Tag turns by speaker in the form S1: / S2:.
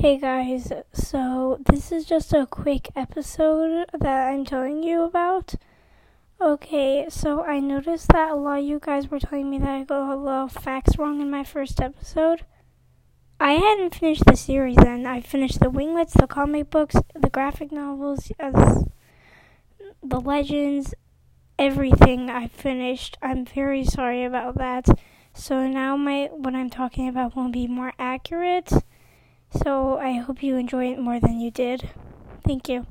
S1: Hey guys, so this is just a quick episode that I'm telling you about. Okay, so I noticed that a lot of you guys were telling me that I got a lot of facts wrong in my first episode. I hadn't finished the series then. I finished the winglets, the comic books, the graphic novels, the legends, everything I finished. I'm very sorry about that. So now my what I'm talking about will be more accurate. So I hope you enjoy it more than you did. Thank you.